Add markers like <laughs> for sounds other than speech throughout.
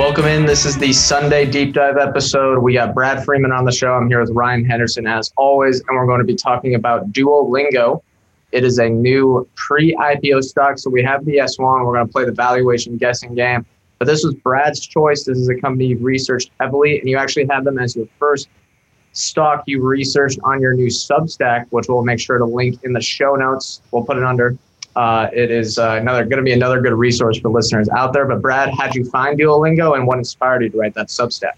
Welcome in. This is the Sunday deep dive episode. We got Brad Freeman on the show. I'm here with Ryan Henderson as always, and we're going to be talking about Duolingo. It is a new pre IPO stock. So we have the S1. We're going to play the valuation guessing game. But this was Brad's choice. This is a company you've researched heavily, and you actually have them as your first stock you researched on your new Substack, which we'll make sure to link in the show notes. We'll put it under. Uh, it is uh, another going to be another good resource for listeners out there. But Brad, how'd you find Duolingo, and what inspired you to write that Substack?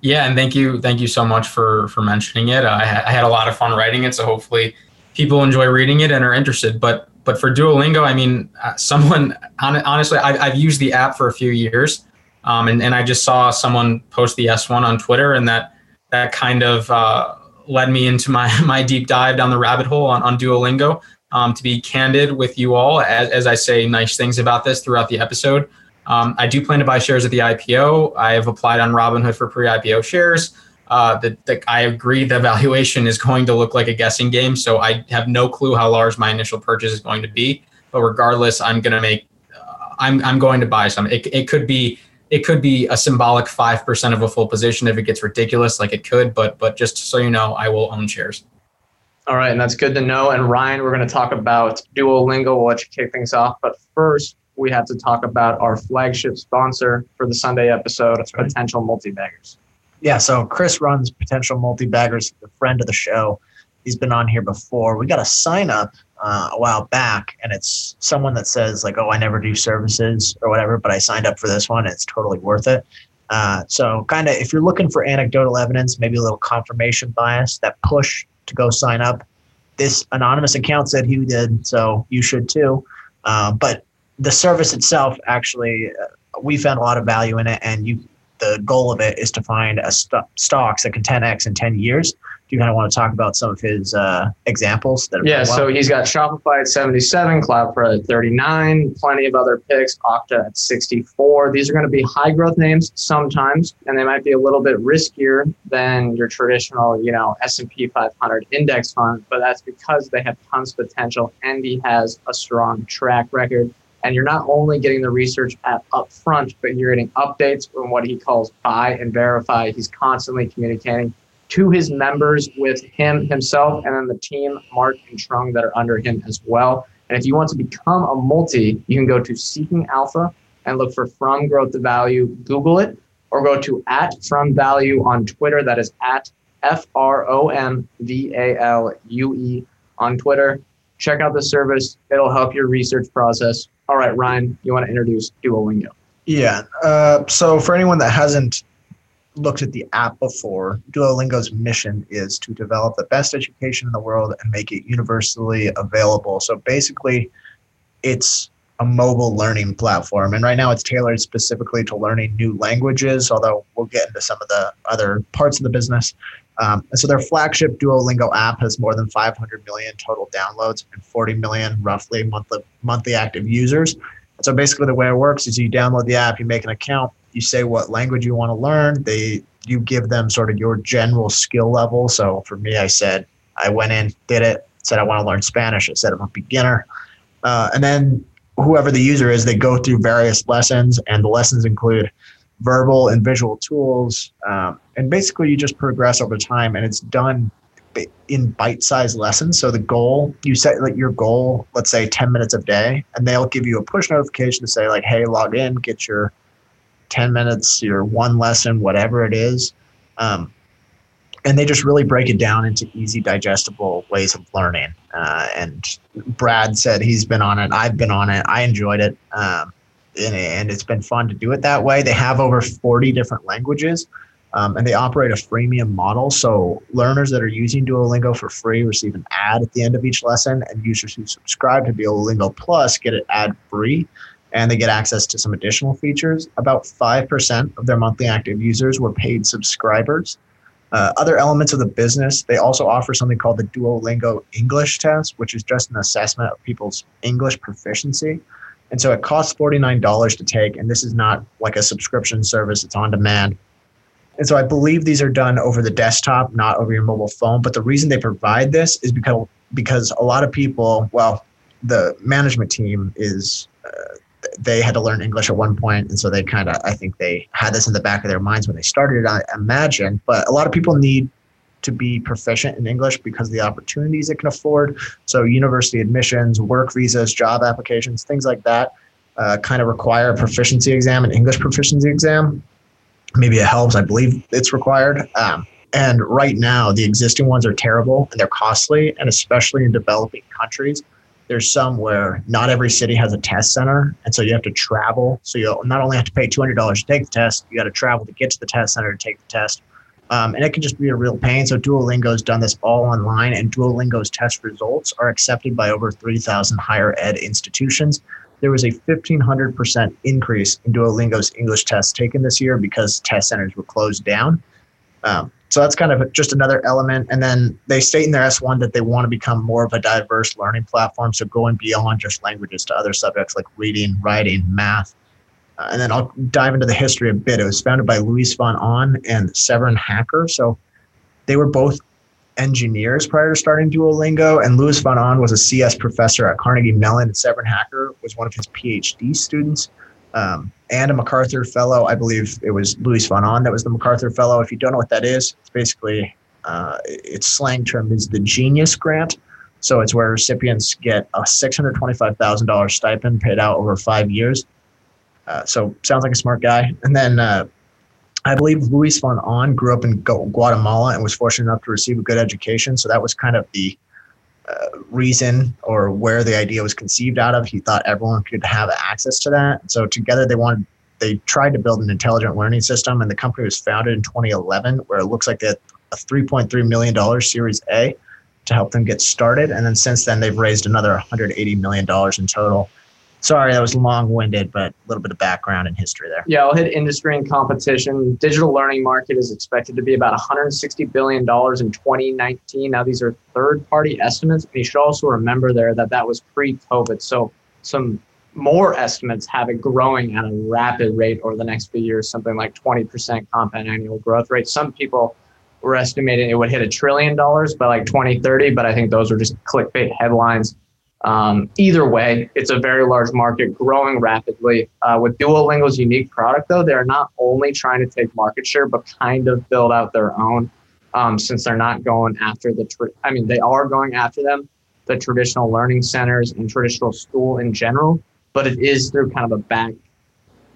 Yeah, and thank you, thank you so much for for mentioning it. I, I had a lot of fun writing it, so hopefully people enjoy reading it and are interested. But but for Duolingo, I mean, uh, someone honestly, I've, I've used the app for a few years, um, and and I just saw someone post the S1 on Twitter, and that that kind of uh, led me into my <laughs> my deep dive down the rabbit hole on, on Duolingo. Um, to be candid with you all, as, as I say nice things about this throughout the episode, um, I do plan to buy shares at the IPO. I have applied on Robinhood for pre-IPO shares. Uh, that, I agree the <laughs> valuation is going to look like a guessing game. So I have no clue how large my initial purchase is going to be. But regardless, I'm going to make. Uh, I'm I'm going to buy some. It it could be it could be a symbolic five percent of a full position if it gets ridiculous, like it could. But but just so you know, I will own shares. All right, and that's good to know. And Ryan, we're going to talk about Duolingo. We'll let you kick things off. But first, we have to talk about our flagship sponsor for the Sunday episode, right. Potential Multi-Baggers. Yeah, so Chris runs Potential Multi-Baggers, a friend of the show. He's been on here before. We got a sign up uh, a while back, and it's someone that says like, "Oh, I never do services or whatever, but I signed up for this one. it's totally worth it." Uh, so, kind of, if you're looking for anecdotal evidence, maybe a little confirmation bias, that push to go sign up. This anonymous account said he did, so you should too. Uh, but the service itself, actually, uh, we found a lot of value in it, and you the goal of it is to find a st- stocks that can 10x in 10 years. You kind of want to talk about some of his uh, examples? That yeah, so he's got Shopify at 77, Cloudflare at 39, plenty of other picks, Okta at 64. These are going to be high growth names sometimes, and they might be a little bit riskier than your traditional, you know, S&P 500 index fund, but that's because they have tons of potential and he has a strong track record. And you're not only getting the research at up front, but you're getting updates from what he calls buy and verify. He's constantly communicating to his members with him himself and then the team, Mark and Trung, that are under him as well. And if you want to become a multi, you can go to Seeking Alpha and look for From Growth to Value, Google it, or go to at From Value on Twitter. That is at F R O M V A L U E on Twitter. Check out the service, it'll help your research process. All right, Ryan, you want to introduce Duolingo? Yeah. Uh, so for anyone that hasn't looked at the app before, Duolingo's mission is to develop the best education in the world and make it universally available. So basically, it's a mobile learning platform. And right now it's tailored specifically to learning new languages, although we'll get into some of the other parts of the business. Um, and so their flagship Duolingo app has more than 500 million total downloads and 40 million roughly monthly monthly active users. And so basically the way it works is you download the app, you make an account, you say what language you want to learn. They you give them sort of your general skill level. So for me, I said I went in, did it, said I want to learn Spanish. I said I'm a beginner, uh, and then whoever the user is, they go through various lessons, and the lessons include verbal and visual tools. Um, and basically, you just progress over time, and it's done in bite-sized lessons. So the goal you set like your goal, let's say 10 minutes a day, and they'll give you a push notification to say like, "Hey, log in, get your 10 minutes, your one lesson, whatever it is." Um, and they just really break it down into easy, digestible ways of learning. Uh, and Brad said he's been on it. I've been on it. I enjoyed it. Um, and, and, it's been fun to do it that way. They have over 40 different languages. Um, and they operate a freemium model. So learners that are using Duolingo for free receive an ad at the end of each lesson, and users who subscribe to Duolingo Plus get it ad free. And they get access to some additional features. About 5% of their monthly active users were paid subscribers. Uh, other elements of the business, they also offer something called the Duolingo English Test, which is just an assessment of people's English proficiency. And so it costs $49 to take, and this is not like a subscription service, it's on demand. And so I believe these are done over the desktop, not over your mobile phone. But the reason they provide this is because because a lot of people, well, the management team is they had to learn English at one point, and so they kind of I think they had this in the back of their minds when they started. It, I imagine, but a lot of people need to be proficient in English because of the opportunities it can afford. So university admissions, work visas, job applications, things like that, uh, kind of require a proficiency exam, an English proficiency exam. Maybe it helps. I believe it's required. Um, and right now, the existing ones are terrible and they're costly, and especially in developing countries there's some where not every city has a test center, and so you have to travel. So you not only have to pay two hundred dollars to take the test, you got to travel to get to the test center to take the test, um, and it can just be a real pain. So Duolingo's done this all online, and Duolingo's test results are accepted by over three thousand higher ed institutions. There was a 1,500% increase in Duolingo's English tests taken this year because test centers were closed down. Um, so that's kind of just another element. And then they state in their S1 that they want to become more of a diverse learning platform. So going beyond just languages to other subjects like reading, writing, math. Uh, and then I'll dive into the history a bit. It was founded by Luis von Ahn and Severin Hacker. So they were both engineers prior to starting Duolingo. And Luis von Ahn was a CS professor at Carnegie Mellon, and Severin Hacker was one of his PhD students um, and a MacArthur Fellow. I believe it was Luis von Ahn that was the MacArthur Fellow. If you don't know what that is, it's basically uh, its slang term is the Genius Grant. So it's where recipients get a $625,000 stipend paid out over five years. Uh, so sounds like a smart guy. And then uh, I believe Luis von Ahn grew up in Guatemala and was fortunate enough to receive a good education. So that was kind of the reason or where the idea was conceived out of. He thought everyone could have access to that. So together they wanted they tried to build an intelligent learning system, and the company was founded in 2011, where it looks like they had a 3.3 million dollars Series A to help them get started, and then since then they've raised another 180 million dollars in total sorry, that was long winded, but a little bit of background and history there. Yeah, I'll hit industry and competition. Digital learning market is expected to be about $160 billion in 2019. Now, these are third party estimates. And you should also remember there that that was pre COVID. So, some more estimates have it growing at a rapid rate over the next few years, something like 20% compound annual growth rate. Some people were estimating it would hit a trillion dollars by like 2030, but I think those are just clickbait headlines. Um, either way, it's a very large market growing rapidly. Uh, with Duolingo's unique product, though, they're not only trying to take market share, but kind of build out their own um, since they're not going after the, tra- I mean, they are going after them, the traditional learning centers and traditional school in general, but it is through kind of a back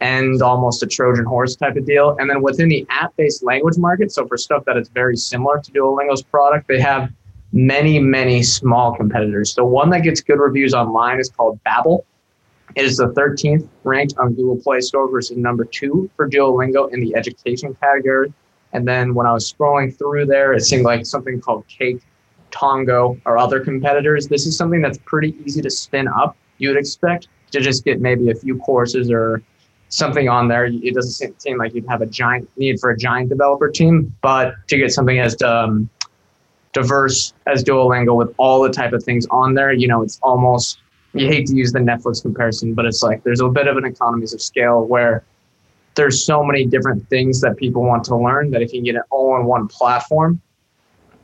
end, almost a Trojan horse type of deal. And then within the app based language market, so for stuff that is very similar to Duolingo's product, they have many, many small competitors. The one that gets good reviews online is called Babbel. It is the 13th ranked on Google Play Store versus number two for Duolingo in the education category. And then when I was scrolling through there, it seemed like something called Cake, Tongo, or other competitors. This is something that's pretty easy to spin up. You would expect to just get maybe a few courses or something on there. It doesn't seem like you'd have a giant need for a giant developer team, but to get something as um, diverse as Duolingo with all the type of things on there. You know, it's almost you hate to use the Netflix comparison, but it's like there's a bit of an economies of scale where there's so many different things that people want to learn that if you get it all on one platform,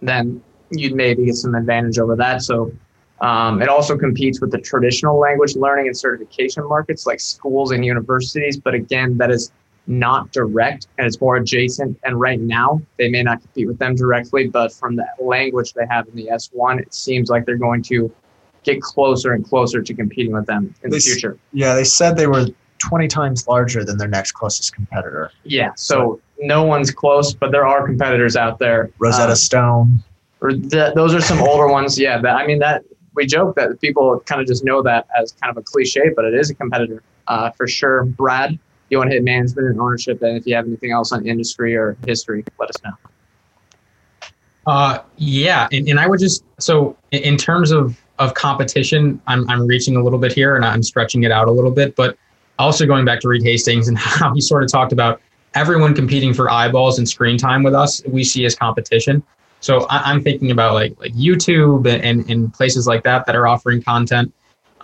then you'd maybe get some advantage over that. So um, it also competes with the traditional language learning and certification markets like schools and universities. But again, that is not direct and it's more adjacent. And right now, they may not compete with them directly, but from the language they have in the S1, it seems like they're going to get closer and closer to competing with them in they, the future. Yeah, they said they were 20 times larger than their next closest competitor. Yeah, so no one's close, but there are competitors out there. Rosetta um, Stone. Or those are some older ones. Yeah, that, I mean that we joke that people kind of just know that as kind of a cliche, but it is a competitor uh, for sure. Brad, you want to hit management and ownership, and if you have anything else on industry or history, let us know. Uh, yeah, and, and I would just so in terms of of competition, I'm I'm reaching a little bit here and I'm stretching it out a little bit, but also going back to Reed Hastings and <laughs> how he sort of talked about everyone competing for eyeballs and screen time with us, we see as competition. So I, am thinking about like like YouTube and, and places like that that are offering content.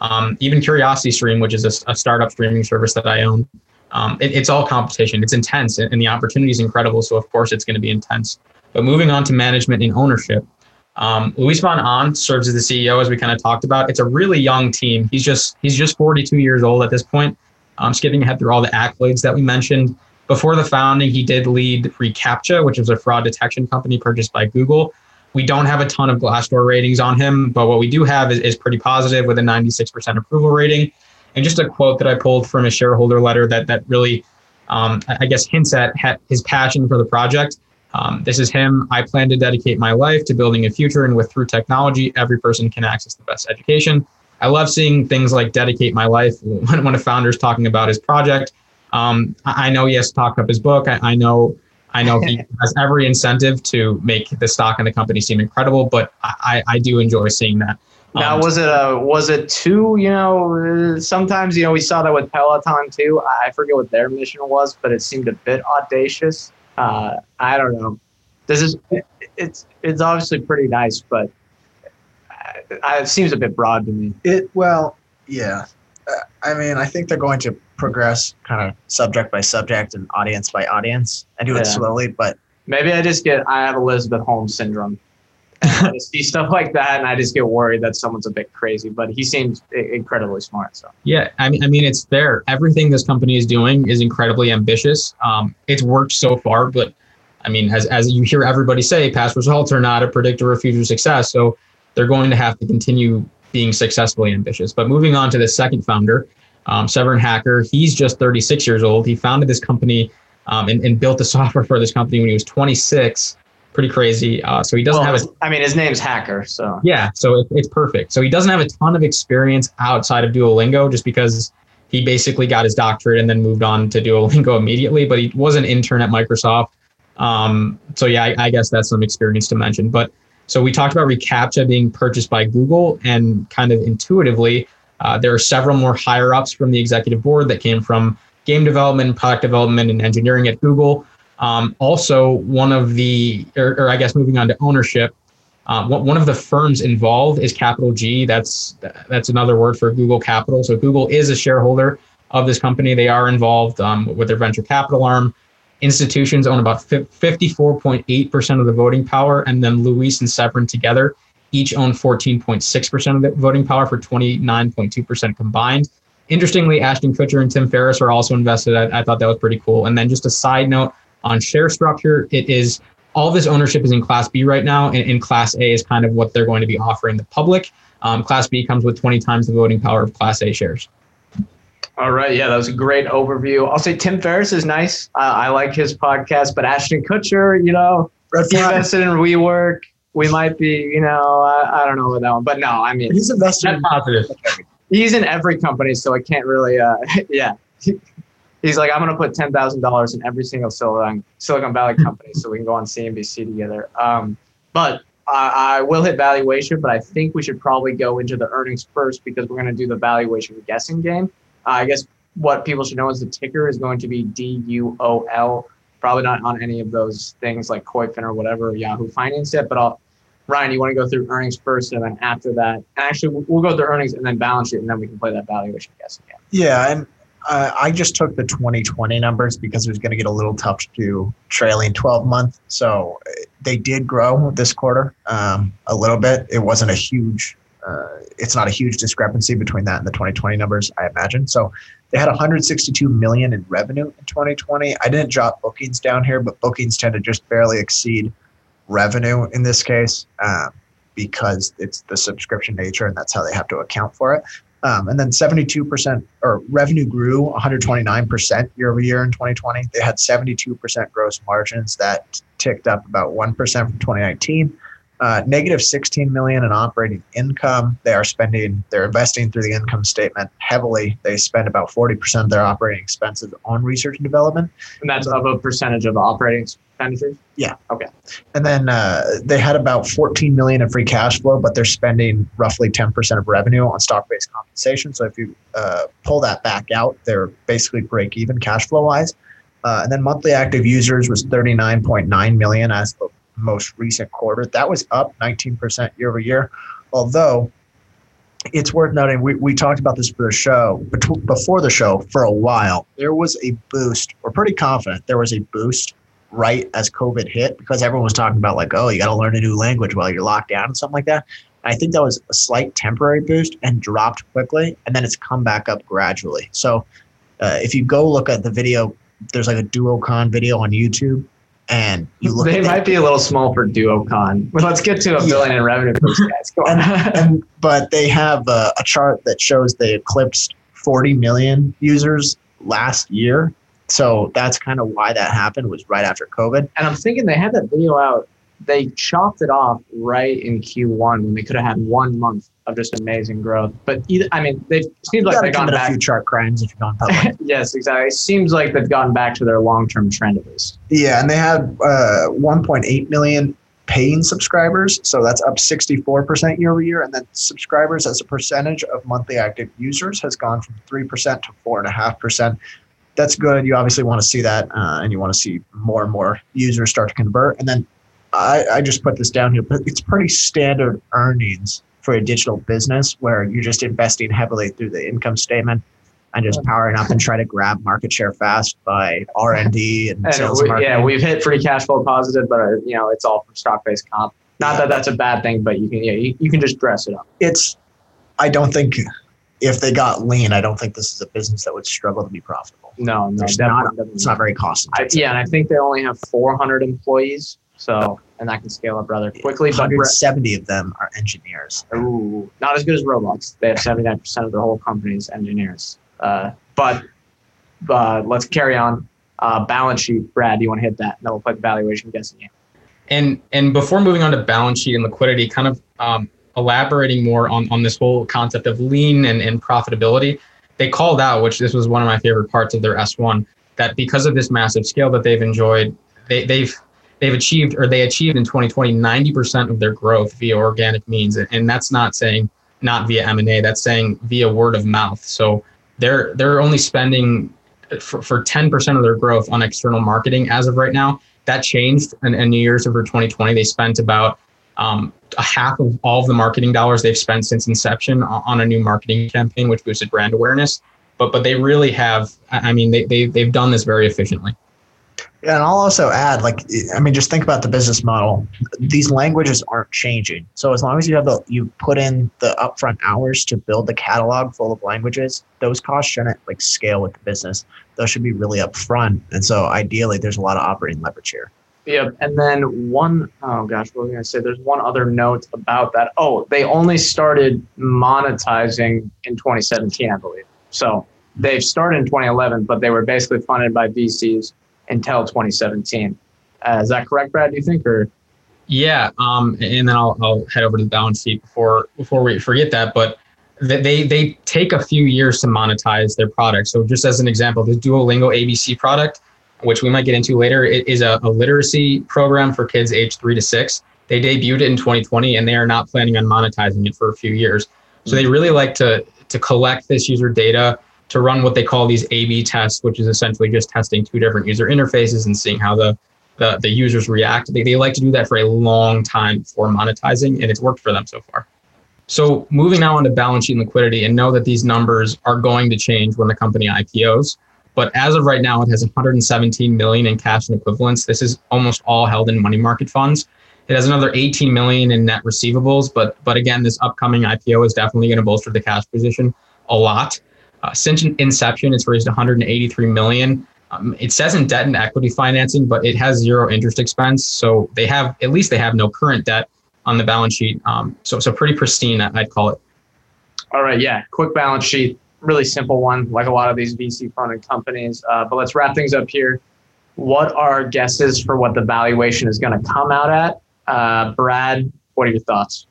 Um, even Curiosity Stream, which is a, a, startup streaming service that I own. Um, it, it's all competition. It's intense, and the opportunity is incredible. So of course it's going to be intense. But moving on to management and ownership, um, Luis von Ahn serves as the CEO, as we kind of talked about. It's a really young team. He's just he's just 42 years old at this point. Um, skipping ahead through all the accolades that we mentioned. Before the founding, he did lead reCAPTCHA, which was a fraud detection company purchased by Google. We don't have a ton of Glassdoor ratings on him, but what we do have is, is pretty positive with a 96% approval rating. And just a quote that I pulled from a shareholder letter that that really, um, I guess, hints at his passion for the project. Um, this is him. I plan to dedicate my life to building a future, and with through technology, every person can access the best education. I love seeing things like dedicate my life <laughs> when, when a founder is talking about his project um, I know he has to talk up his book. I, I know I know he <laughs> has every incentive to make the stock in the company seem incredible, but I, I do enjoy seeing that. Now, um, was it a was it two? You know, sometimes you know we saw that with Peloton too. I forget what their mission was, but it seemed a bit audacious. Uh, I don't know. This is it's it's obviously pretty nice, but uh, it seems a bit broad to me. It well, yeah. Uh, I mean, I think they're going to progress kind of subject by subject and audience by audience. I do yeah. it slowly, but maybe I just get I have Elizabeth Holmes syndrome. <laughs> I see stuff like that, and I just get worried that someone's a bit crazy. But he seems incredibly smart. So yeah, I mean, I mean, it's fair. Everything this company is doing is incredibly ambitious. Um, it's worked so far, but I mean, as as you hear everybody say, past results are not a predictor of future success. So they're going to have to continue being successfully ambitious. But moving on to the second founder, um, Severin Hacker. He's just 36 years old. He founded this company um, and, and, built the <laughs> software for this company when he was 26. Pretty crazy. Uh, so he doesn't well, have a. I mean, his name's Hacker, so. Yeah, so it, it's perfect. So he doesn't have a ton of experience outside of Duolingo, just because he basically got his doctorate and then moved on to Duolingo <laughs> immediately. But he was an intern at Microsoft. Um, so yeah, I, I guess that's some experience to mention. But so we talked about reCAPTCHA being purchased by Google, and kind of intuitively, uh, there are several more higher ups from the executive board that came from game development, product development, and engineering at Google. Um, also, one of the, or, or, I guess moving on to ownership, uh, one of the firms involved is Capital G. That's that's another word for Google Capital. So Google is a shareholder of this company. They are involved um, with their venture capital arm. Institutions own about 54.8% of the voting power, and then Luis and Severin together each own 14.6% of the voting power for 29.2% combined. Interestingly, Ashton Kutcher and Tim Ferriss are also invested. I, I, thought that was pretty cool. And then just a side note on share structure, it is all this ownership is in Class B right now, and in Class A is kind of what they're going to be offering the public. Um, Class B comes with 20 times the voting power of Class A shares. All right, yeah, that was a great overview. I'll say Tim Ferriss is nice. Uh, I like his podcast, but Ashton Kutcher, you know, he invested in WeWork we might be, you know, I, I don't know about that one, but no, I mean, he's invested. positive. He's in every company, so I can't really, uh, <laughs> yeah. He's like, I'm gonna put ten thousand dollars in every single Silicon Silicon Valley <laughs> company, so we can go on CNBC together. Um, but I, I will hit valuation, but I think we should probably go into the earnings first because we're gonna do the valuation guessing game. Uh, I guess what people should know is the ticker is going to be D U O L. Probably not on any of those things like Koyfin or whatever Yahoo Finance it, but I'll Ryan, you want to go through earnings first, and then after that, and actually, we'll go through earnings and then balance sheet, and then we can play that valuation guess again. Yeah, and uh, I just took the 2020 numbers because it was going to get a little tough to do trailing 12 month. So uh, they did grow this quarter um, a little bit. It wasn't a huge. Uh, it's not a huge discrepancy between that and the 2020 numbers, I imagine. So they had 162 million in revenue in 2020. I didn't drop bookings down here, but bookings tend to just barely exceed revenue in this case um, because it's the subscription nature and that's how they have to account for it. Um, and then 72% or revenue grew 129% year over year in 2020. They had 72% gross margins that ticked up about 1% from 2019. Uh, negative 16 million in operating income. They are spending, they're investing through the income statement heavily. They spend about 40% of their operating expenses on research and development. And that's of a percentage of operating expenditures? Yeah. Okay. And then uh, they had about 14 million in free cash flow, but they're spending roughly 10% of revenue on stock-based compensation. So if you uh, pull that back out, they're basically break even cash flow wise. Uh, and then monthly active users was 39.9 million as the most recent quarter. That was up 19% year over year. Although it's worth noting, we, we talked about this for the show, before the show for a while. There was a boost, we're pretty confident there was a boost right as COVID hit because everyone was talking about, like, oh, you got to learn a new language while you're locked down and something like that. I think that was a slight temporary boost and dropped quickly, and then it's come back up gradually. So uh, if you go look at the video, there's like a DuoCon video on YouTube and you look. They might be a little small for DuoCon. But let's get to a billion in revenue for these guys. Go on. and, and, but they have a, a chart that shows they eclipsed 40 million users last year. So that's kind of why that happened was right after COVID. And I'm thinking they had that video out they chopped it off right in Q1 when they could have had one month of just amazing growth. But either, I mean, they seems like they've gone back. a few chart crimes if you've gone public. <laughs> yes, exactly. It seems like they've gone back to their long-term trend at least. Yeah, and they had uh, 1.8 million paying subscribers, so that's up 64% year over year. And then subscribers as a percentage of monthly active users has gone from 3% to 4.5%. That's good. You obviously want to see that, uh, and you want to see more and more users start to convert. And then I, I just put this down here, but it's pretty standard earnings for a digital business where you're just investing heavily through the income statement and just powering up and try to grab market share fast by R and D <laughs> and sales. We, yeah, we've hit free cash flow positive, but uh, you know it's all from stock based comp. Not that that's a bad thing, but you can yeah you, you can just dress it up. It's I don't think if they got lean, I don't think this is a business that would struggle to be profitable. No, no, it's not. It's not very costly. yeah, and I think they only have 400 employees, so and that can scale up rather quickly. 170 of them are engineers. Ooh, not as good as Roblox. They have 79% of their whole company's engineers. Uh, but uh, let's carry on. Uh, balance sheet, Brad, do you want to hit that? And then we'll play the valuation guessing game. And and before moving on to balance sheet and liquidity, kind of um, elaborating more on, on this whole concept of lean and, and profitability, they called out, which this was one of my favorite parts of their S1, that because of this massive scale that they've enjoyed, they, they've they've achieved or they achieved in 2020 90% of their growth via organic means. And that's not saying not via m&a that's saying via word of mouth. So they're they're only spending for, for 10% of their growth on external marketing as of right now. That changed in, in new year's over 2020 they spent about um, a half of all of the marketing dollars they've spent since inception on a new marketing campaign which boosted brand awareness but but they really have i mean they, they they've done this very efficiently Yeah, and I'll also add, like, I mean, just think about the business model. These languages aren't changing. So as long as you have the, you put in the upfront hours to build the catalog full of languages, those costs shouldn't like scale with the business. Those should be really upfront. And so ideally, there's a lot of operating leverage here. Yep. And then one, oh gosh, what was I going to say? There's one other note about that. Oh, they only started monetizing in 2017, I believe. So they've started in 2011, but they were basically funded by VCs until 2017. Uh, is that correct, Brad? Do you think, or? Yeah, um, and then I'll, I'll head over to the balance sheet before before we forget that. But they they take a few years to monetize their product. So just as an example, the Duolingo ABC product, which we might get into later, it is a, a literacy program for kids aged three to six. They debuted it in 2020, and they are not planning on monetizing it for a few years. So they really like to to collect this user data to run what they call these A/B tests, which is essentially just testing two different user interfaces and seeing how the the, the users react. They, they like to do that for a long time before monetizing, and it's worked for them so far. So moving now on to balance sheet liquidity, and know that these numbers are going to change when the company IPOs. But as of right now, it has 117 million in cash and equivalents. This is almost all held in money market funds. It has another 18 million in net receivables, but but again, this upcoming IPO is definitely going to bolster the cash position a lot. Uh, since inception, it's raised 183 million. Um, it says in debt and equity financing, but it has zero interest expense. So they have at least they have no current debt on the balance sheet. Um, so so pretty pristine, I'd call it. All right, yeah, quick balance sheet, really simple one, like a lot of these VC funded companies. Uh, but let's wrap things up here. What are guesses for what the valuation is going to come out at? Uh, Brad, what are your thoughts?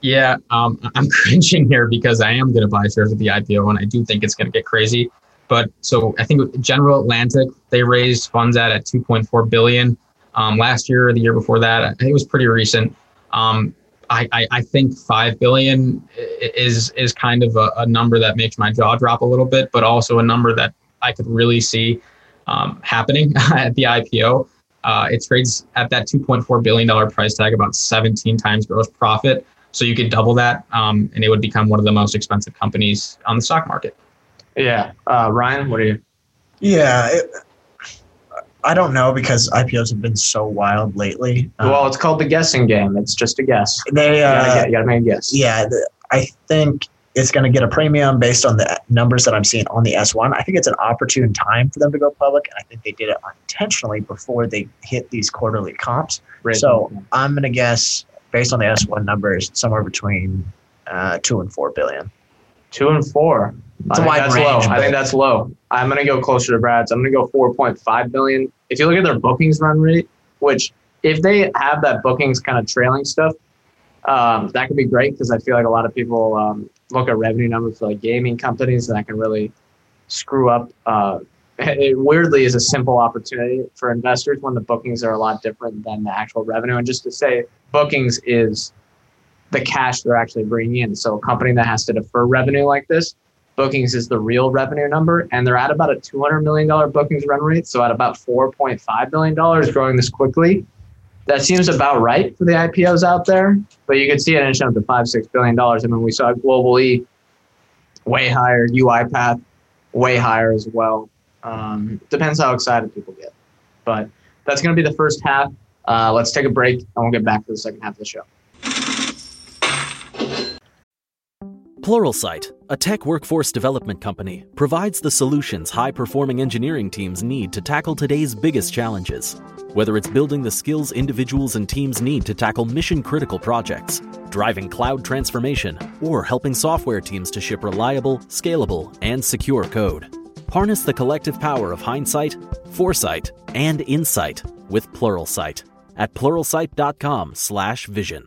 Yeah, um, I'm <laughs> cringing here because I am going to buy shares of the IPO, and I do think it's going to get crazy. But so I think General Atlantic they raised funds at at 2.4 billion. um, last year or the year before that. I think it was pretty recent. Um, I, I, I, think five billion is is kind of a, a, number that makes my jaw drop a little bit, but also a number that I could really see um, happening <laughs> at the IPO. Uh, it trades at that 2.4 billion dollar price tag, about 17 times gross profit. So you could double that, um, and it would become one of the most expensive companies on the stock market. Yeah, uh, Ryan, what are you? Yeah, it, I don't know because IPOs have been so wild lately. Well, um, it's called the guessing game. It's just a guess. They, uh, you, gotta, you gotta make a guess. Yeah, the, I think it's going to get a premium based on the numbers that I'm seeing on the S1. I think it's an opportune time for them to go public, and I think they did it intentionally before they hit these quarterly comps. Right. So I'm going to guess, based on the S1 numbers, somewhere between uh, two and four billion. Two and four. It's I a wide that's range. Low. I think that's low. I'm going to go closer to Brad's. I'm going to go 4.5 billion. If you look at their bookings run rate, which if they have that bookings kind of trailing stuff, um, that could be great because I feel like a lot of people um, look at revenue numbers for like gaming companies and that can really screw up. Uh, <laughs> it weirdly is a simple opportunity for investors when the bookings are a lot different than the actual revenue. And just to say, bookings is the cash they're actually bringing in. So a company that has to defer revenue like this bookings is the real revenue number, and they're at about a $200 million bookings run rate. So at about $4.5 billion, growing this quickly. That seems about right for the IPOs out there, but you can see it inching up to five, six billion dollars. I mean, we saw Global-e way higher, UiPath way higher as well. Um, depends how excited people get, but that's going to be the first half. Uh, let's take a break, and we'll get back to the second half of the show. Pluralsight, a tech workforce development company, provides the solutions high performing engineering teams need to tackle today's biggest challenges. Whether it's building the skills individuals and teams need to tackle mission critical projects, driving cloud transformation, or helping software teams to ship reliable, scalable, and secure code. Harness the collective power of hindsight, foresight, and insight with Pluralsight at pluralsight.com/vision.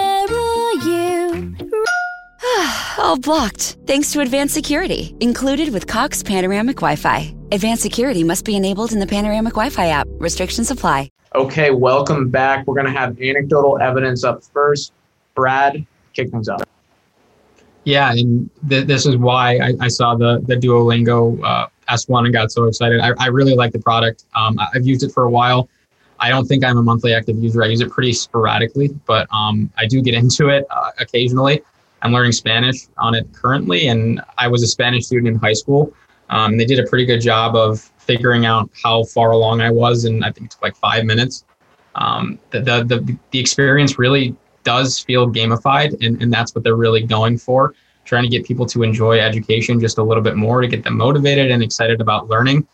all blocked, thanks to advanced security, included with Cox Panoramic Wi Fi. Advanced security must be enabled in the Panoramic Wi Fi app. Restrictions apply. Okay, welcome back. We're going to have anecdotal evidence up first. Brad, kick things off. Yeah, and th- this is why I, I, saw the the Duolingo uh, S1 and got so excited. I, I really like the product. Um, I've used it for a while. I don't think I'm a monthly active user. I use it pretty sporadically, but um, I do get <laughs> into it uh, occasionally. I'm learning Spanish on it currently, and I was a Spanish student in high school. Um, they did a pretty good job of figuring out how far along I was, and I think it took like five minutes. Um, the, the, the the experience really does feel gamified, and, and that's what they're really going for, trying to get people to enjoy education just a little bit more to get them motivated and excited about learning.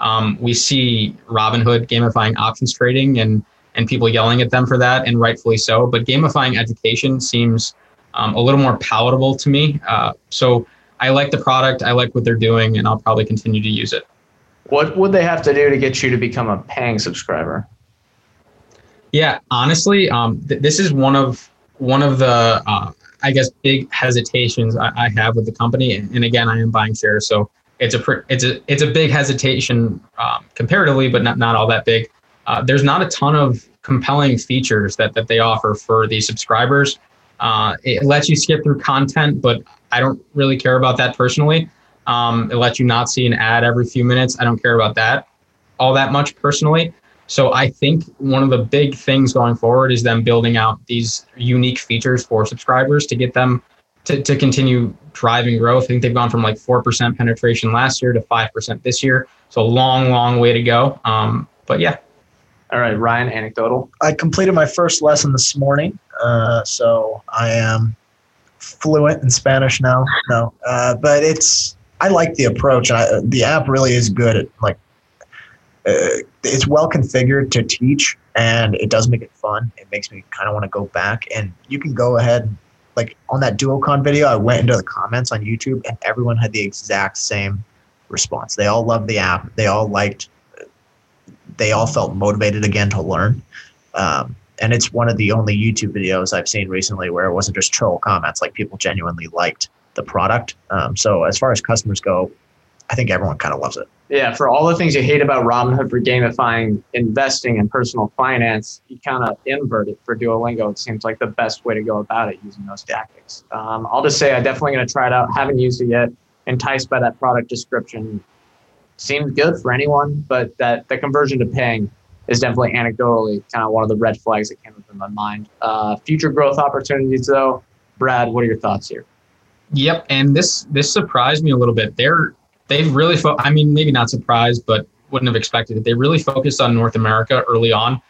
Um, we see Robinhood gamifying options trading and and people yelling at them for that, and rightfully so. But gamifying education seems um, a little more palatable to me. Uh, so I like the product. I like what they're doing, and I'll probably continue to use it. What would they have to do to get you to become a paying subscriber? Yeah, honestly, um, th- this is one of one of the uh, I guess big hesitations I, I, have with the company. And again, I am buying shares, so it's a pr- it's a it's a big hesitation um, comparatively, but not not all that big. Uh, there's not a ton of compelling features that that they offer for the subscribers. Uh, it lets you skip through content, but I don't really care about that personally. Um, it lets you not see an ad every few minutes. I don't care about that all that much personally. So I think one of the big things going forward is them building out these unique features for subscribers to get them to, to continue driving growth. I think they've gone from like 4% penetration last year to 5% this year. So a long, long way to go. Um, but yeah. All right, Ryan, anecdotal. I completed my first lesson this morning. Uh, so I am fluent in Spanish now. No, uh, but it's I like the approach. I, the app really is good at like uh, it's well configured to teach, and it does make it fun. It makes me kind of want to go back, and you can go ahead. Like on that DuoCon video, I went into the comments on YouTube, and everyone had the exact same response. They all loved the app. They all liked. They all felt motivated again to learn. Um, and it's one of the only YouTube videos I've seen recently where it wasn't just troll comments. Like people genuinely liked the product. Um, so as far as customers go, I think everyone kind of loves it. Yeah, for all the things you hate about Robinhood for gamifying investing and personal finance, you kind of invert it for Duolingo. It seems like the best way to go about it using those tactics. Um, I'll just say I'm definitely going to try it out. Haven't used it yet. Enticed by that product description. Seems good for anyone, but that the conversion to paying is definitely anecdotally kind of one of the red flags that came up in my mind. Uh, future growth opportunities, though. Brad, what are your thoughts here? Yep, and this this surprised me a little bit. They're they've really, fo- I mean, maybe not surprised, but wouldn't have expected it. They really focused on North America early on.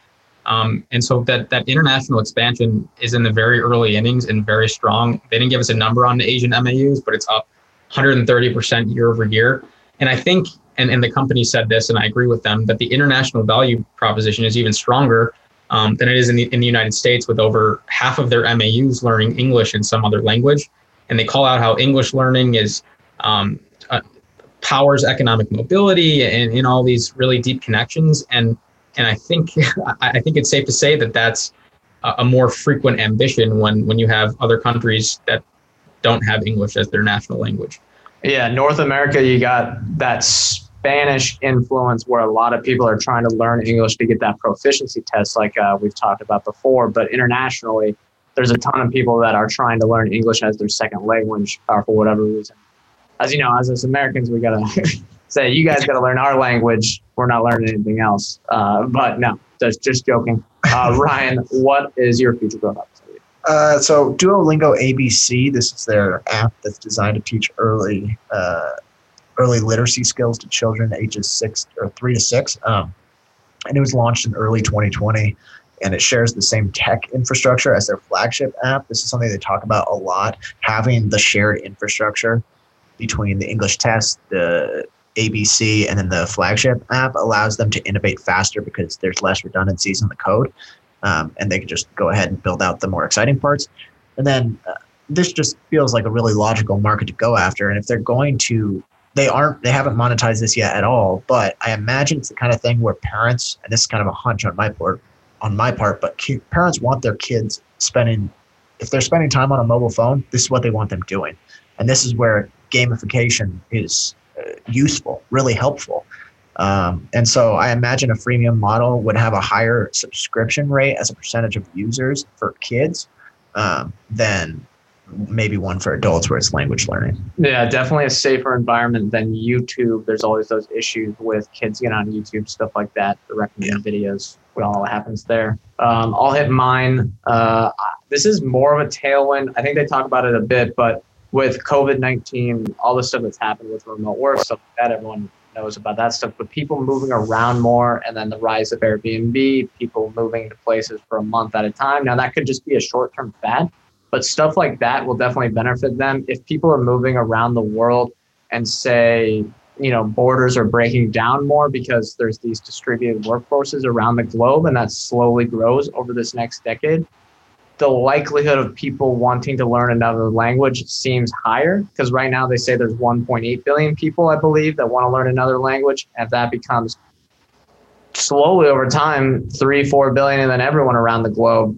Um, and so that that international expansion is in the very early innings and very strong. They didn't give us a number on the Asian MAUs, but it's up 130% year over year. And I think, and, and the company said this, and I agree with them, that the international value proposition is even stronger um, than it is in the, in the United States, with over half of their MAUs learning English in some other language. And they call out how English learning is um, uh, powers economic mobility and in all these really deep connections. And and I think <laughs> I think it's safe to say that that's a, a more frequent ambition when when you have other countries that don't have English as their national language. Yeah, North America, you got that Spanish influence where a lot of people are trying to learn English to get that proficiency test, like uh, we've talked about before. But internationally, there's a ton of people that are trying to learn English as their second language, or for whatever reason as you know, as us Americans, we gotta <laughs> say you guys gotta learn our language. We're not learning anything else. Uh, but no, just just joking. Uh, <laughs> Ryan, what is your future growth opportunity? Uh, so Duolingo ABC, this is their app that's designed to teach early uh, early literacy skills to children ages six or three to six. Um, and it was launched in early 2020 and it shares the same tech infrastructure as their flagship app. This is something they talk about a lot, having the shared infrastructure between the English test, the ABC, and then the flagship app allows them to innovate faster because there's less redundancies in the code. Um, and they can just go ahead and build out the more exciting parts. And then uh, this just feels like a really logical market to go after. And if they're going to, they aren't, they haven't monetized this yet at all. But I imagine it's the kind of thing where parents, and this is kind of a hunch on my part, on my part, but parents want their kids spending, if they're spending time on a mobile phone, this is what they want them doing. And this is where gamification is uh, useful, really helpful. Um, and so I imagine a freemium model would have a higher subscription rate as a percentage of users for kids um, than maybe one for adults where it's language learning. Yeah, definitely a safer environment than YouTube. There's always those issues with kids getting on YouTube, stuff like that, the recommended yeah. videos, what all happens there. Um, I'll hit mine. Uh, this is more of a tailwind. I think they talk about it a bit, but with COVID 19, all the stuff that's happened with remote work, stuff like that, everyone knows about that stuff. But people moving around more and then the rise of Airbnb, people moving to places for a month at a time. Now, that could just be a short term fad, but stuff like that will definitely benefit them. If people are moving around the world and say, you know, borders are breaking down more because there's these distributed workforces around the globe and that slowly grows over this next decade the likelihood of people wanting to learn another language seems higher because right now they say there's 1.8 billion people, I believe, that want to learn another language. And if that becomes slowly over time, three, four billion, and then everyone around the globe,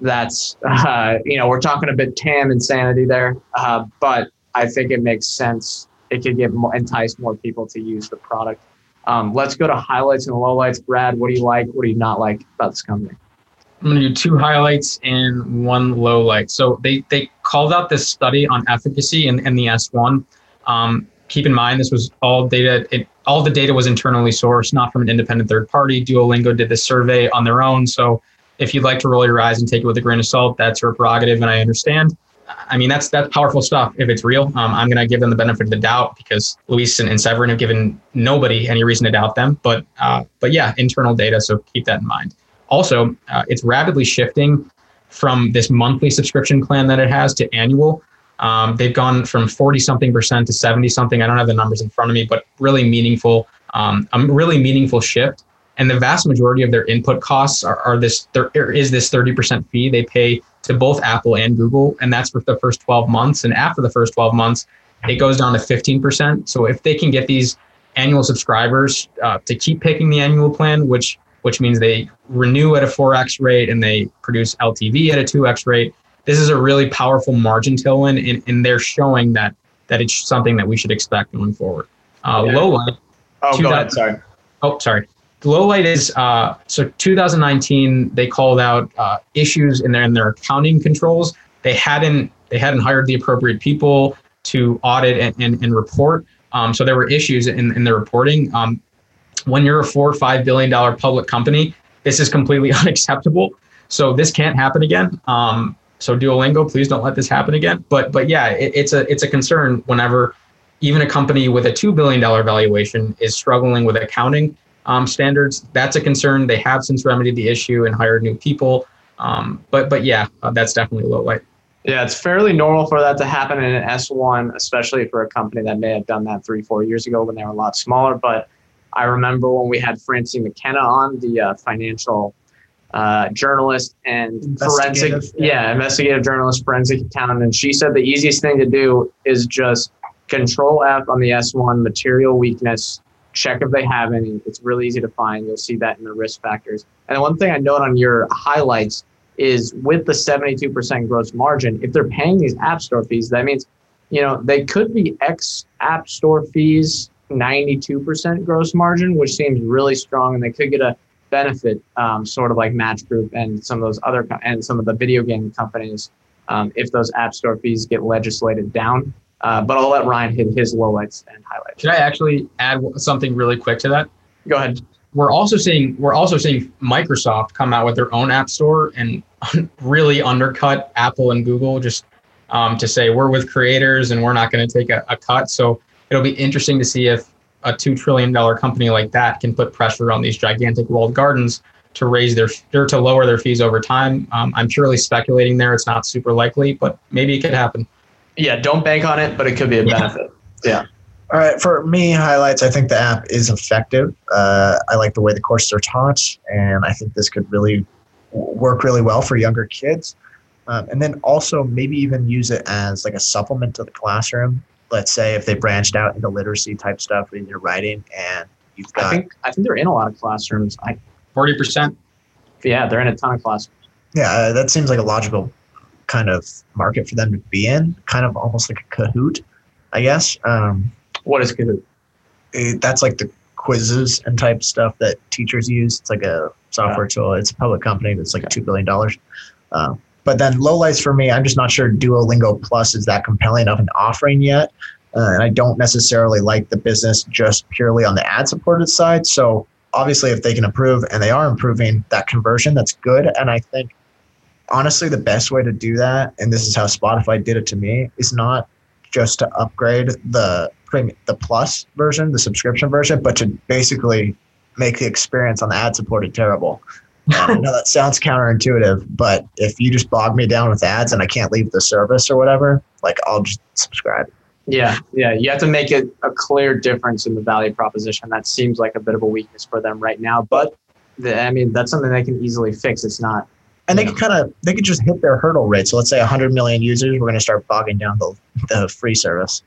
that's, uh, you know, we're talking a bit TAM insanity there. Uh, but I think it makes sense. It could get more, entice more people to use the product. Um, let's go to highlights and lowlights. Brad, what do you like? What do you not like about this company? I'm going to do two highlights and one low light. So they, they called out this study on efficacy in, in the S1. Um, keep in mind, this was all data, it, all the data was internally sourced, not from an independent third party. Duolingo did this survey on their own. So if you'd like to roll your eyes and take it with a grain of salt, that's your prerogative, and I understand. I mean, that's that's powerful stuff. If it's real, um, I'm going to give them the benefit of the doubt because Luis and, and Severin have given nobody any reason to doubt them. But uh, but yeah, internal data. So keep that in mind. Also, uh, it's rapidly shifting from this monthly subscription plan that it has to annual. Um, they've gone from 40 something percent to 70 something. I don't have the numbers in front of me, but really meaningful, um, a really meaningful shift. And the vast majority of their input costs are, are this, there is this 30% fee they pay to both Apple and Google. And that's for the first 12 months. And after the first 12 months, it goes down to 15%. So if they can get these annual subscribers uh, to keep picking the annual plan, which which means they renew at a 4x rate and they produce LTV at a 2x rate. This is a really powerful margin tailwind, and, and they're showing that that it's something that we should expect going forward. Uh, Yeah. Low light. Oh, go ahead. Sorry. Oh, sorry. Low light is uh, so 2019. They called out uh, issues in their in their accounting controls. They hadn't they hadn't hired the appropriate people to audit and, and, and report. Um, so there were issues in, in the reporting. Um, when you're a four or five billion dollar public company, this is completely <laughs> unacceptable. So this can't happen again. Um, so Duolingo, please don't let this happen again. But but yeah, it, it's a it's a concern whenever even a company with a two billion dollar valuation is struggling with accounting um, standards. That's a concern. They have since remedied the issue and hired new people. Um, but but yeah, uh, that's definitely a low light. Yeah, it's fairly normal for that to happen in an S1, especially for a company that may have done that three, four years ago when they were a lot smaller. But I remember when we had Francine McKenna on, the uh, financial uh, journalist and forensic, yeah. yeah. investigative journalist, forensic accountant, and she said the easiest thing to do is just Control F on the S1 material weakness. Check if they have any. It's really easy to find. You'll see that in the risk factors. And one thing I note on your highlights is with the 72% gross margin, if they're paying these app store fees, that means, you know, they could be X app store fees, 92% gross margin, which seems really strong, and they could get a benefit, um, sort of like Match Group and some of those other co- and some of the video game companies, um, if those app store fees get legislated down. Uh, but I'll let Ryan hit his lowlights and highlights. Should I actually add something really quick to that? Go ahead. we're also seeing we're also seeing Microsoft come out with their own app store and <laughs> really undercut Apple and Google just um, to say we're with creators and we're not going to take a, a cut. So it'll be interesting to see if a two trillion dollar company like that can put pressure on these gigantic walled gardens to raise their or to lower their fees over time. Um, I'm purely speculating there. It's not super likely, but maybe it could happen. Yeah, don't bank on it, but it could be a Yeah. benefit. Yeah. All right, for me, highlights. I think the app is effective. Uh, I like the way the courses are taught, and I think this could really work really well for younger kids. Um, and then also maybe even use it as like a supplement to the classroom. Let's say if they branched out into literacy type stuff in your writing, and you've got. I think I think they're in a lot of classrooms. I Forty percent. yeah, they're in a ton of classrooms. yeah, uh, that seems like a logical kind of market for them to be in. Kind of almost like a Kahoot, I guess. Um, What is Kahoot? it, that's like the quizzes and type stuff that teachers use. It's like a software tool. It's a public company. that's like two billion dollars. Uh, but then lowlights for me, I'm just not sure Duolingo Plus is that compelling of an offering yet, uh, and I don't necessarily like the business just purely on the ad supported side. So obviously, if they can improve and they are improving that conversion, that's good. And I think honestly, the best way to do that, and this is how Spotify did it to me, is not just to upgrade the premium, the plus version, the subscription version, but to basically make the experience on the ad supported terrible. Um, I know that sounds counterintuitive, but if you just bog me down with ads and I can't leave the service or whatever, like I'll just subscribe. Yeah, yeah. You have to make it a clear difference in the value proposition. That seems like a bit of a weakness for them right now. But the, I mean, that's something they can easily fix. It's not. And they Yeah. could kind of they could just hit their hurdle rate. So let's say 100 million users, we're going to start bogging down the, the free service.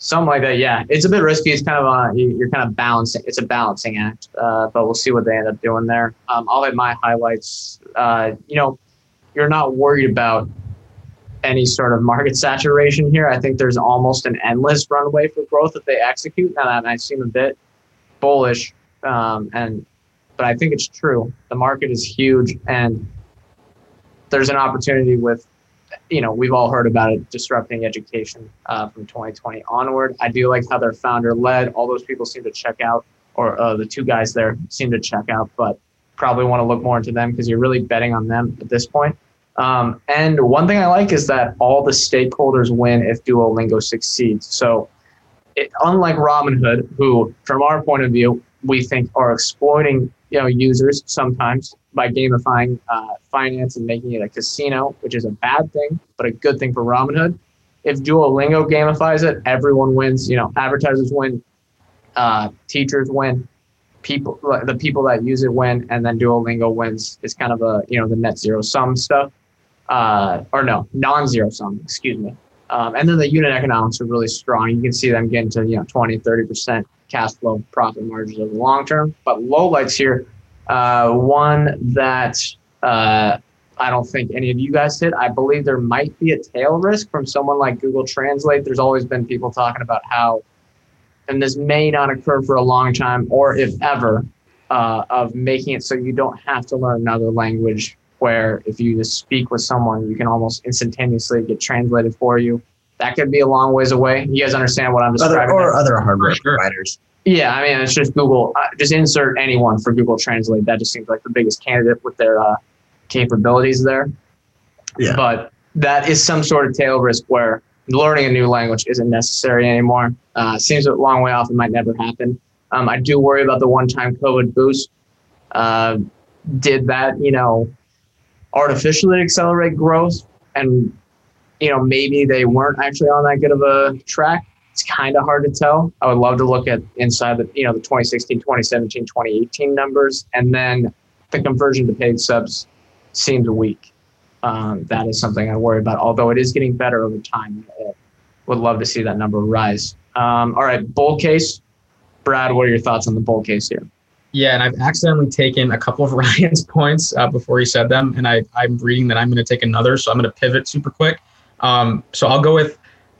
Something like that, yeah. It's a bit risky. It's kind of uh, you- you're kind of balancing. It's a balancing act, uh, but we'll see what they end up doing there. Um, I'll hit my highlights. Uh, you know, you're not worried about any sort of market <laughs> saturation here. I think there's almost an endless runway for growth if they execute. Now that might seem a bit bullish, um, and but I think it's true. The market is huge, and there's an opportunity with you know, we've all heard about it disrupting education uh, from 2020 onward. I do like how they're founder led. All those people seem to check out, or uh, the two guys there seem to check out, but probably want to look more into them because you're really betting on them at this point. Um, and one thing I like is that all the stakeholders win if Duolingo succeeds. So, it, unlike Robinhood, who, from our point of view, we think are exploiting you know users sometimes by gamifying uh, finance and making it a casino, which is a bad thing, but a good thing for Robinhood. If Duolingo gamifies it, everyone wins. You know, advertisers win, uh, teachers win, people the people that use it win, and then Duolingo wins. It's kind of a you know the net zero sum stuff, uh, or no non-zero sum. Excuse me. Um, and then the unit economics are really strong. You can see them getting to you know 20, 30% cash flow profit margins over the long term. But low lowlights here, uh, one that uh, I don't think any of you guys did. I believe there might be a tail risk from someone like Google Translate. There's always been people talking about how, and this may not occur for a long time, or if ever, uh, of making it so you don't have to learn another language. Where if you just speak with someone, you can almost instantaneously get translated for you. That could be a long ways away. You guys understand what I'm describing? Other, or other hardware Sure. providers. Yeah, I mean, it's just Google. Uh, just insert anyone for Google Translate. That just seems like the biggest candidate with their uh, capabilities there. Yeah. But that is some sort of tail risk where learning a new language isn't necessary anymore. Uh, seems a long way off. It might never happen. Um, I do worry about the one-time COVID boost. Uh, did that, you know, artificially accelerate growth? And you know, maybe they weren't actually on that good of a track. It's kind of hard to tell. I would love to look at inside the, you know, the 2016, 2017, 2018 numbers, and then the conversion to paid subs seems weak. Um, that is something I worry about. Although it is getting better over time, I would love to see that number rise. Um, all right, bull case. Brad, what are your thoughts on the bull case here? Yeah, and I've accidentally taken a couple of <laughs> Ryan's points uh, before he said them, and I, I'm reading that I'm going to take another, so I'm going to pivot super quick. Um, so I'll go with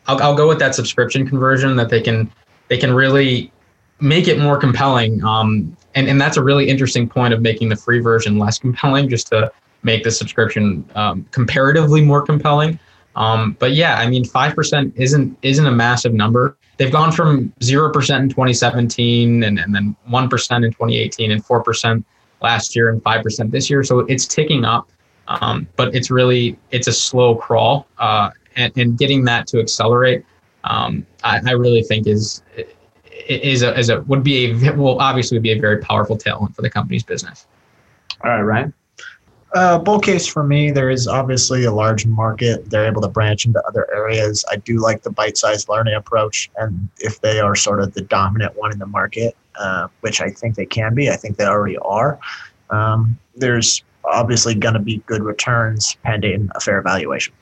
I'll, I'll go with that subscription conversion that they can they can really make it more compelling. Um, and and that's a really interesting point of making the free version less compelling, just to make the subscription um, comparatively more compelling. Um, but yeah, I mean, five percent isn't isn't a massive number. They've gone from zero percent in 2017, and, and then one percent in 2018, and four percent last year, and five percent this year. So it's ticking up, um, but it's really it's a slow crawl, uh, and, and getting that to accelerate, um, I, I really think is is a, is a would be a will obviously be a very powerful tailwind for the company's business. All right, Ryan. Uh, bull case for me, there is obviously a large market. They're able to branch into other areas. I do like the bite sized learning approach. And if they are sort of the dominant one in the market, uh, which I think they can be, I think they already are, um, there's obviously going to be good returns pending a fair valuation.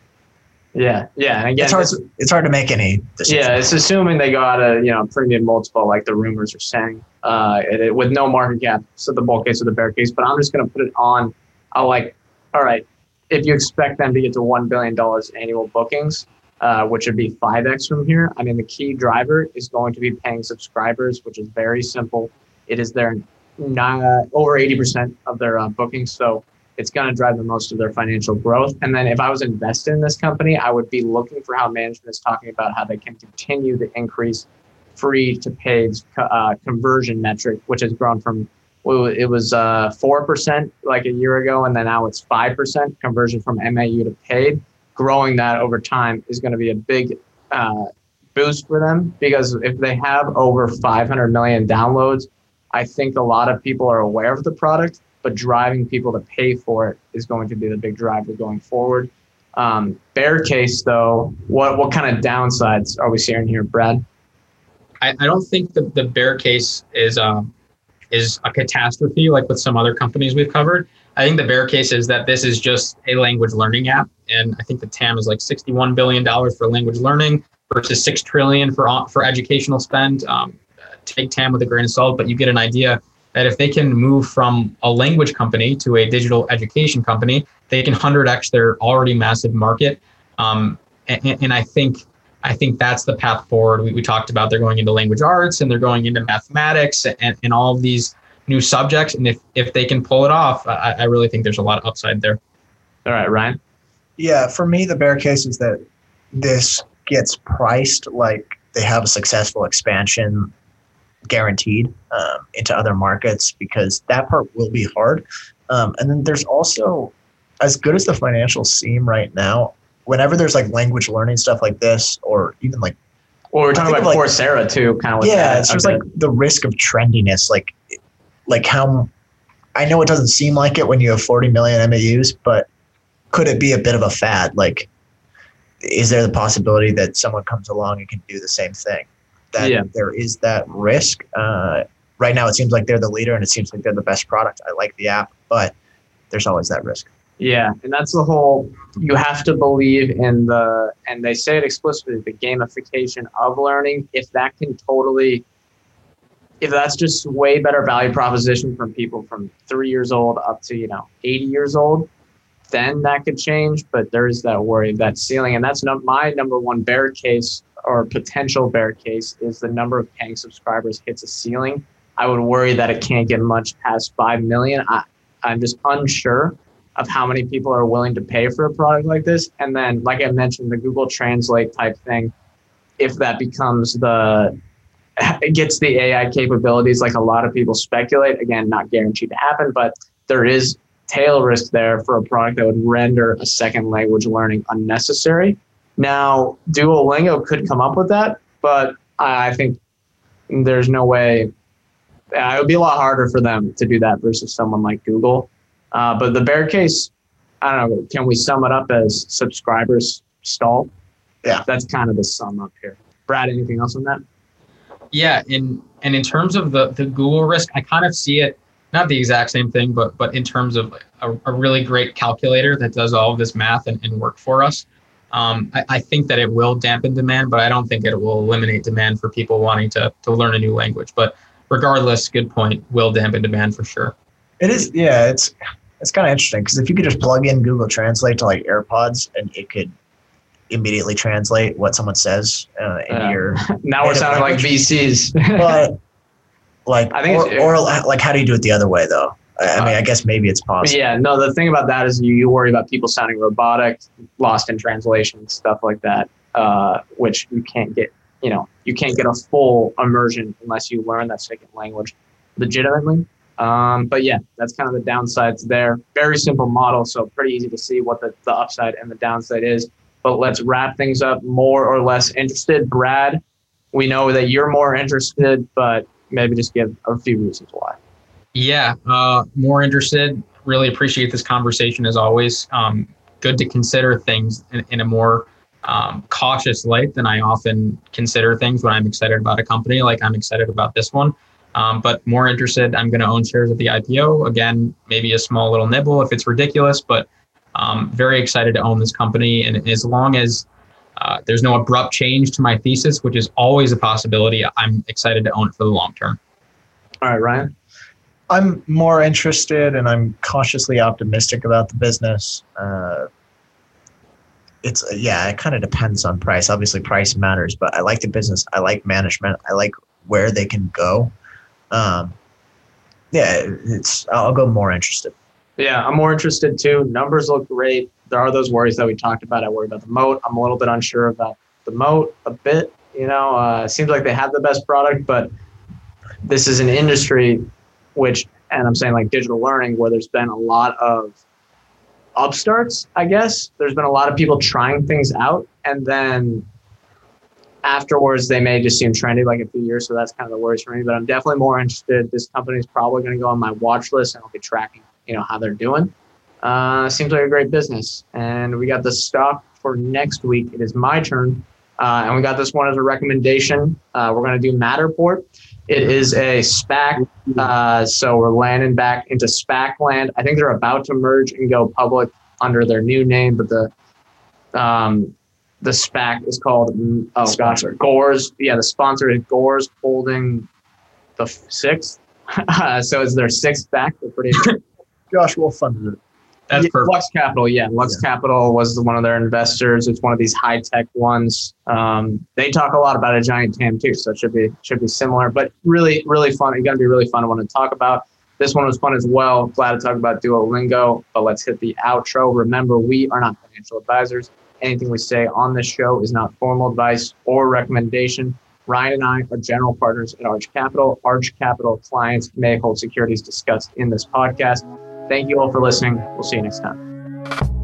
Yeah, yeah. And again, it's, hard, this- it's hard to make any decisions. Yeah, it's assuming they got a you know premium multiple like the rumors are saying, uh, it, it- with no market cap. So the bull case or the bear case, but I'm just going to put it on. I like, all right, if you expect them to get to one billion dollars annual bookings, uh, which would be five x from here. I mean, the key driver is going to be paying subscribers, which is very simple. It is their not, over eighty percent of their uh, bookings, so it's going to drive the most of their financial growth. And then if I was invested in this company, I would be looking for how management is talking about how they can continue to increase free to paid uh, conversion metric, which has grown from well, it was uh, four percent like a year ago, and then now it's five percent conversion from MAU to paid. Growing that over time is going to be a big uh, boost for them because if they have over 500 million downloads, I think a lot of people are aware of the product, but driving people to pay for it is going to be the big driver going forward. Um, bear case though, what what kind of downsides are we seeing here, Brad? I, I don't think the, the bear case is um, is a catastrophe like with some other companies we've covered. I think the bear case is that this is just a language learning app, and I think the TAM is like sixty-one billion dollars for language learning versus six trillion for for educational spend. Um, take TAM with a grain of salt, but you get an idea that if they can move from a language company to a digital education company, they can hundred x their already massive market. Um, and, and I think I think that's the path forward. We, we talked about they're going into language arts and they're going into mathematics and, and all of these new subjects. And if, if they can pull it off, I, I really think there's a lot of upside there. All right, Ryan. Yeah, for me, the bear case is that this gets priced like they have a successful expansion guaranteed um, into other markets because that part will be hard. Um, and then there's also, as good as the financials seem right now, whenever there's like language learning stuff like this, or even like Well, we're talking about like- Coursera too, kind of. With yeah, that it's just like the risk of trendiness, like like how I know it doesn't seem like it when you have 40 million MAUs, but could it be a bit of a fad? Like, is there the possibility that someone comes along and can do the same thing? That Yeah. there is that risk. Uh, right now, it seems like they're the leader, and it seems like they're the best product. I like the app, but there's always that risk. Yeah, and that's the whole. You have to believe in the, and they say it explicitly, the gamification of learning. If that can totally, if that's just way better value proposition from people from three years old up to you know eighty years old, then that could change. But there is that worry of that ceiling, and that's not my number one bear case or potential bear case is the number of paying subscribers hits a ceiling. I would worry that it can't get much past five million. I, I'm just unsure of how many people are willing to pay for a product like this. And then, like I mentioned, the Google Translate type thing, if that becomes the it gets the AI capabilities, like a lot of people speculate, again, not guaranteed to happen, but there is tail risk there for a product that would render a second language learning unnecessary. Now, Duolingo could come up with that, but I think there's no way. It would be a lot harder for them to do that versus someone like Google. Uh, but the bear case, I don't know. Can we sum it up as subscribers stall? Yeah. that's kind of the sum up here. Brad, anything else on that? Yeah, in and in terms of the the Google risk, I kind of see it not the exact same thing, but but in terms of a, a really great calculator that does all of this math and, and work for us. Um, I, I think that it will dampen demand, but I don't think it will eliminate demand for people wanting to to learn a new language. But regardless, good point, will dampen demand for sure. It is, yeah. It's it's kind of interesting because if you could just plug in Google Translate to like AirPods and it could immediately translate what someone says uh, in Yeah. your <laughs> Now we're Native sounding like. VCs. but like <laughs> I think or, or like how do you do it the other way though i mean i guess maybe it's possible yeah, no, the thing about that is you, you worry about people sounding robotic, lost in translation, stuff like that, uh, which you can't get, you know, you can't get a full immersion unless you learn that second language legitimately. Um, but yeah, that's kind of the downsides there. Very simple model, so pretty easy to see what the, the upside and the downside is. But let's wrap things up more or less interested. Brad, we know that you're more interested, but maybe just give a few reasons why. Yeah, uh, more interested. Really appreciate this conversation as always. Um, good to consider things in, in a more um, cautious light than I often consider things when I'm excited about a company, like I'm excited about this one. Um, but more interested, I'm going to own shares of the IPO. Again, maybe a small little nibble if it's ridiculous, but um, very excited to own this company. And as long as uh, there's no abrupt change to my thesis, which is always a possibility, I'm excited to own it for the long term. All right, Ryan. I'm more interested and i'm cautiously optimistic about the business uh, it's yeah it kind of depends on price obviously price matters but i like the business i like management i like where they can go um, yeah it's i'll go more interested Yeah, I'm more interested too. Numbers look great. There are those worries that we talked about. I worry about the moat. I'm a little bit unsure about the moat a bit. You know, uh, it seems like they have the best product, but this is an industry which, and I'm saying like digital learning, where there's been a lot of upstarts, I guess. There's been a lot of people trying things out, and then afterwards they may just seem trendy like a few years. So that's kind of the worries for me. But I'm definitely more interested. This company is probably going to go on my watch list, and I'll be tracking, you know, how they're doing. Uh, seems like a great business. And we got the stock for next week. It is my turn. Uh, and we got this one as a recommendation. Uh, we're going to do Matterport. It is a SPAC. Uh, so we're landing back into SPAC land. I think they're about to merge and go public under their new name, but the um, the SPAC is called oh Sponsor. Gores. Yeah, the sponsor is Gores Holding the sixth. <laughs> so it's their sixth SPAC. They're pretty <laughs> josh Wolfe funded it That's yeah, perfect. Lux Capital, yeah. Lux Capital was one of their investors. It's one of these high tech ones. Um, they talk a lot about a giant TAM too, so it should be should be similar. But really, really fun. It's gonna be really fun one to talk about. This one was fun as well. Glad to talk about Duolingo. But let's hit the outro. Remember, we are not financial advisors. Anything we say on this show is not formal advice or recommendation. Ryan and I are general partners at Arch Capital. Arch Capital clients may hold securities discussed in this podcast. Thank you all for listening. We'll see you next time.